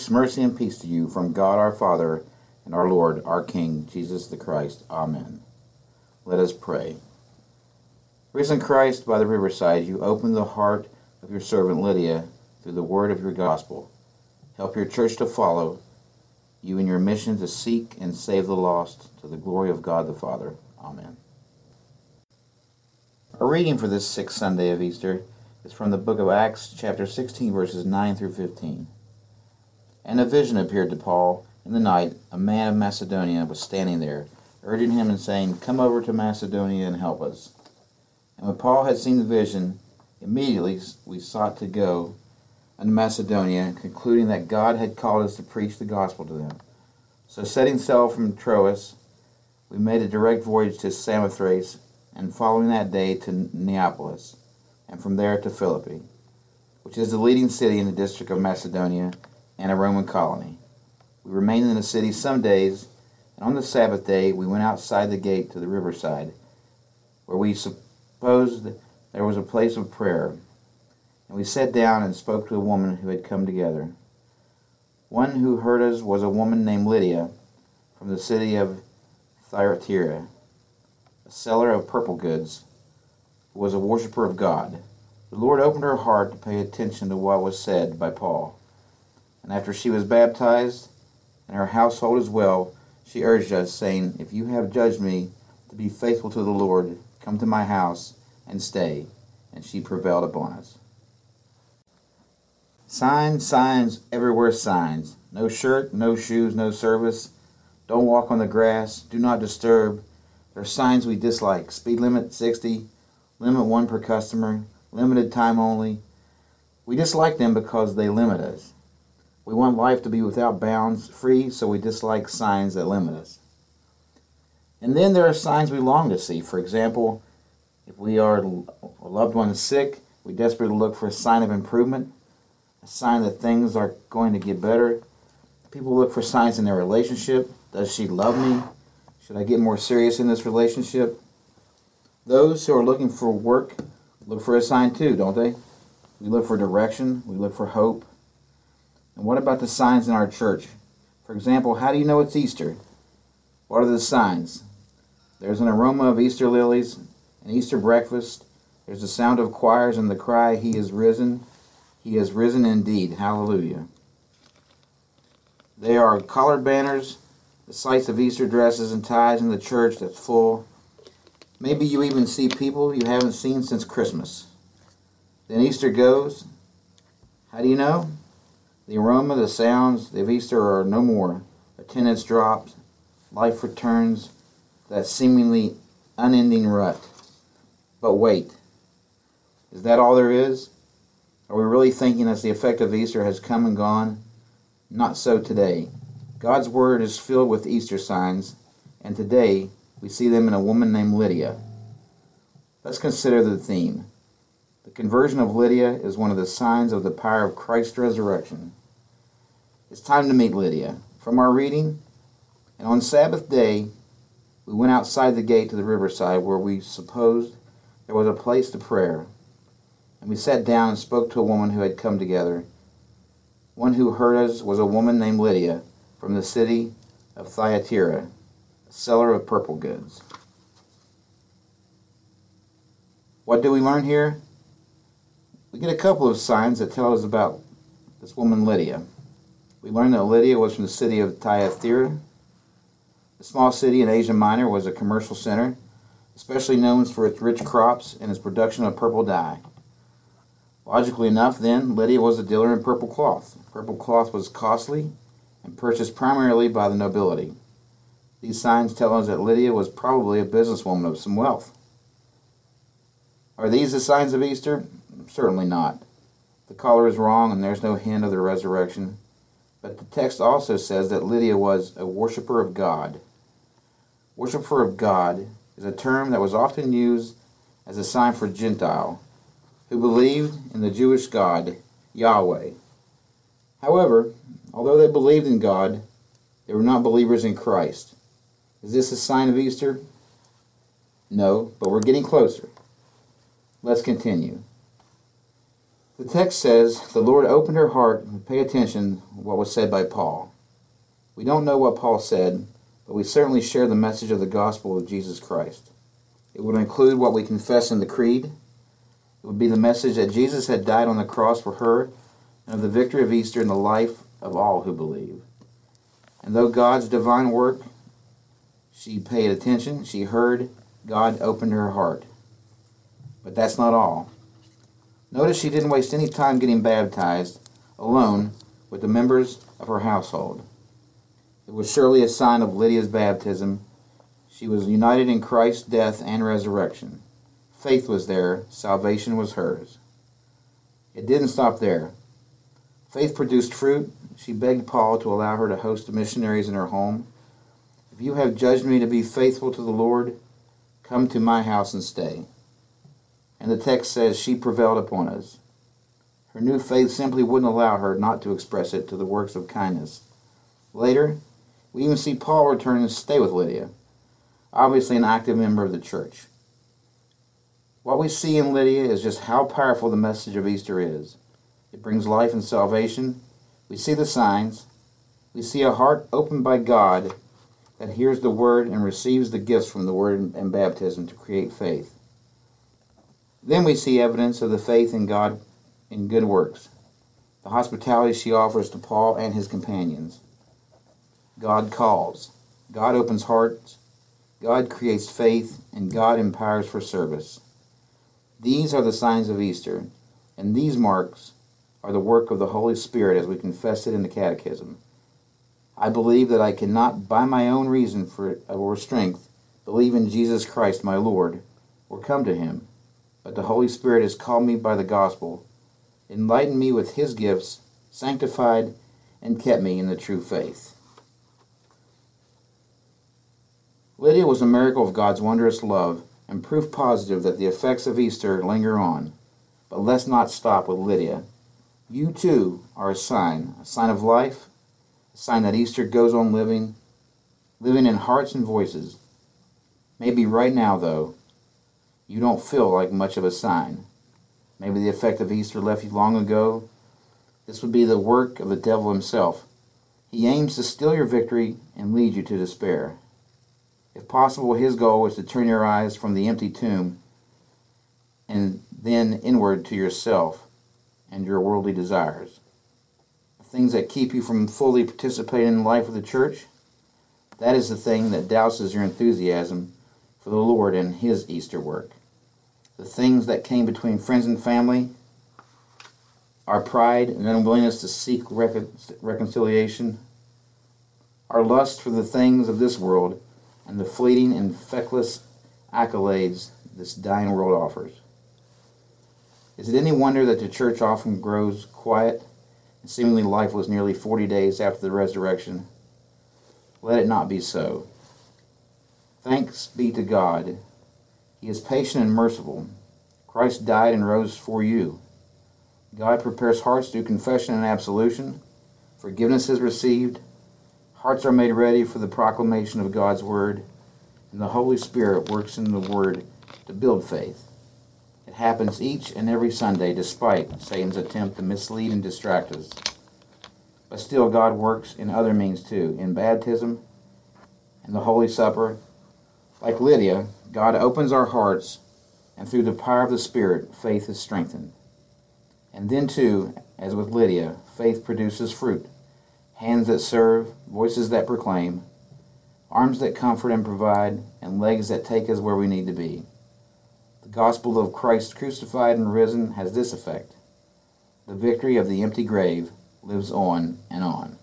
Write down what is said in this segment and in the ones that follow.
Grace, mercy, and peace to you from God our Father and our Lord, our King, Jesus the Christ. Amen. Let us pray. Risen Christ, by the riverside, you opened the heart of your servant Lydia through the word of your gospel. Help your church to follow you in your mission to seek and save the lost to the glory of God the Father. Amen. Our reading for this sixth Sunday of Easter is from the book of Acts, chapter 16, verses 9 through 15. And a vision appeared to Paul in the night. A man of Macedonia was standing there, urging him and saying, Come over to Macedonia and help us. And when Paul had seen the vision, immediately we sought to go unto Macedonia, concluding that God had called us to preach the gospel to them. So setting sail from Troas, we made a direct voyage to Samothrace, and following that day to Neapolis, and from there to Philippi, which is the leading city in the district of Macedonia and a Roman colony. We remained in the city some days, and on the Sabbath day we went outside the gate to the riverside, where we supposed there was a place of prayer. And we sat down and spoke to a woman who had come together. One who heard us was a woman named Lydia from the city of Thyatira, a seller of purple goods, who was a worshiper of God. The Lord opened her heart to pay attention to what was said by Paul. And after she was baptized, and her household as well, she urged us, saying, If you have judged me to be faithful to the Lord, come to my house and stay. And she prevailed upon us. Signs, signs, everywhere signs. No shirt, no shoes, no service. Don't walk on the grass. Do not disturb. There are signs we dislike. Speed limit 60, limit one per customer, limited time only. We dislike them because they limit us. We want life to be without bounds, free, so we dislike signs that limit us. And then there are signs we long to see. For example, if we are a loved one is sick, we desperately look for a sign of improvement, a sign that things are going to get better. People look for signs in their relationship. Does she love me? Should I get more serious in this relationship? Those who are looking for work look for a sign too, don't they? We look for direction, we look for hope. And what about the signs in our church? For example, how do you know it's Easter? What are the signs? There's an aroma of Easter lilies, an Easter breakfast. There's the sound of choirs and the cry, He is risen. He is risen indeed. Hallelujah. There are colored banners, the sights of Easter dresses and ties in the church that's full. Maybe you even see people you haven't seen since Christmas. Then Easter goes. How do you know? The aroma, the sounds of Easter are no more. Attendance drops. Life returns that seemingly unending rut. But wait, is that all there is? Are we really thinking that the effect of Easter has come and gone? Not so today. God's Word is filled with Easter signs, and today we see them in a woman named Lydia. Let's consider the theme. The conversion of Lydia is one of the signs of the power of Christ's resurrection. It's time to meet Lydia. From our reading, And on Sabbath day, we went outside the gate to the riverside where we supposed there was a place to prayer. And we sat down and spoke to a woman who had come together. One who heard us was a woman named Lydia from the city of Thyatira, a seller of purple goods. What do we learn here? We get a couple of signs that tell us about this woman Lydia. We learn that Lydia was from the city of Thyatira. The small city in Asia Minor was a commercial center, especially known for its rich crops and its production of purple dye. Logically enough, then, Lydia was a dealer in purple cloth. Purple cloth was costly and purchased primarily by the nobility. These signs tell us that Lydia was probably a businesswoman of some wealth. Are these the signs of Easter? Certainly not. The caller is wrong and there's no hint of the resurrection. But the text also says that Lydia was a worshiper of God. Worshipper of God is a term that was often used as a sign for Gentile who believed in the Jewish God, Yahweh. However, although they believed in God, they were not believers in Christ. Is this a sign of Easter? No, but we're getting closer. Let's continue. The text says, The Lord opened her heart, pay attention what was said by Paul. We don't know what Paul said, but we certainly share the message of the gospel of Jesus Christ. It would include what we confess in the creed. It would be the message that Jesus had died on the cross for her and of the victory of Easter in the life of all who believe. And though God's divine work, she paid attention, she heard, God opened her heart. But that's not all. Notice she didn't waste any time getting baptized alone with the members of her household. It was surely a sign of Lydia's baptism. She was united in Christ's death and resurrection. Faith was there, salvation was hers. It didn't stop there. Faith produced fruit. She begged Paul to allow her to host the missionaries in her home. If you have judged me to be faithful to the Lord, come to my house and stay. And the text says she prevailed upon us. Her new faith simply wouldn't allow her not to express it to the works of kindness. Later, we even see Paul return and stay with Lydia, obviously an active member of the church. What we see in Lydia is just how powerful the message of Easter is. It brings life and salvation. We see the signs. We see a heart opened by God that hears the word and receives the gifts from the word and baptism to create faith. Then we see evidence of the faith in God in good works, the hospitality she offers to Paul and his companions. God calls, God opens hearts, God creates faith, and God empowers for service. These are the signs of Easter, and these marks are the work of the Holy Spirit as we confess it in the Catechism. I believe that I cannot, by my own reason for, or strength, believe in Jesus Christ my Lord, or come to him but the Holy Spirit has called me by the gospel, enlightened me with his gifts, sanctified, and kept me in the true faith. Lydia was a miracle of God's wondrous love and proof positive that the effects of Easter linger on. But let's not stop with Lydia. You too are a sign, a sign of life, a sign that Easter goes on living, living in hearts and voices. Maybe right now, though, you don't feel like much of a sign. Maybe the effect of Easter left you long ago. This would be the work of the devil himself. He aims to steal your victory and lead you to despair. If possible, his goal is to turn your eyes from the empty tomb and then inward to yourself and your worldly desires. The things that keep you from fully participating in the life of the church, that is the thing that douses your enthusiasm for the Lord and his Easter work the things that came between friends and family, our pride and unwillingness to seek recon- reconciliation, our lust for the things of this world, and the fleeting and feckless accolades this dying world offers. Is it any wonder that the church often grows quiet and seemingly lifeless nearly 40 days after the resurrection? Let it not be so. Thanks be to God he is patient and merciful. Christ died and rose for you. God prepares hearts through confession and absolution. Forgiveness is received. Hearts are made ready for the proclamation of God's word, and the Holy Spirit works in the word to build faith. It happens each and every Sunday despite Satan's attempt to mislead and distract us. But still, God works in other means too, in baptism in the Holy Supper. Like Lydia, God opens our hearts, and through the power of the Spirit, faith is strengthened. And then, too, as with Lydia, faith produces fruit hands that serve, voices that proclaim, arms that comfort and provide, and legs that take us where we need to be. The gospel of Christ crucified and risen has this effect the victory of the empty grave lives on and on.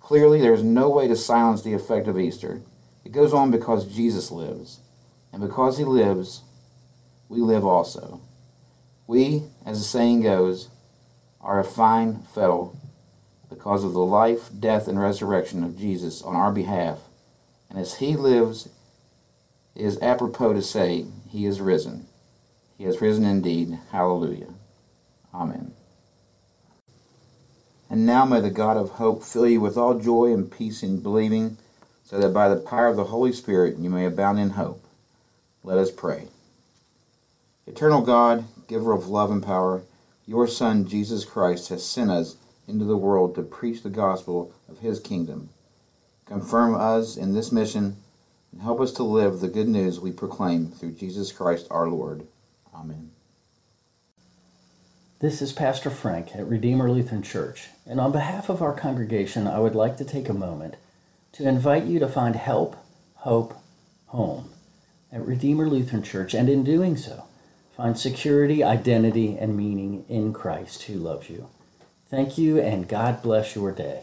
Clearly, there is no way to silence the effect of Easter. It goes on because Jesus lives. And because he lives, we live also. We, as the saying goes, are a fine fellow because of the life, death, and resurrection of Jesus on our behalf. And as he lives, it is apropos to say, He is risen. He has risen indeed. Hallelujah. Amen. And now may the God of hope fill you with all joy and peace in believing, so that by the power of the Holy Spirit you may abound in hope. Let us pray. Eternal God, giver of love and power, your Son, Jesus Christ, has sent us into the world to preach the gospel of his kingdom. Confirm us in this mission and help us to live the good news we proclaim through Jesus Christ our Lord. Amen. This is Pastor Frank at Redeemer Lutheran Church, and on behalf of our congregation, I would like to take a moment to invite you to find help, hope, home at Redeemer Lutheran Church, and in doing so, find security, identity, and meaning in Christ who loves you. Thank you, and God bless your day.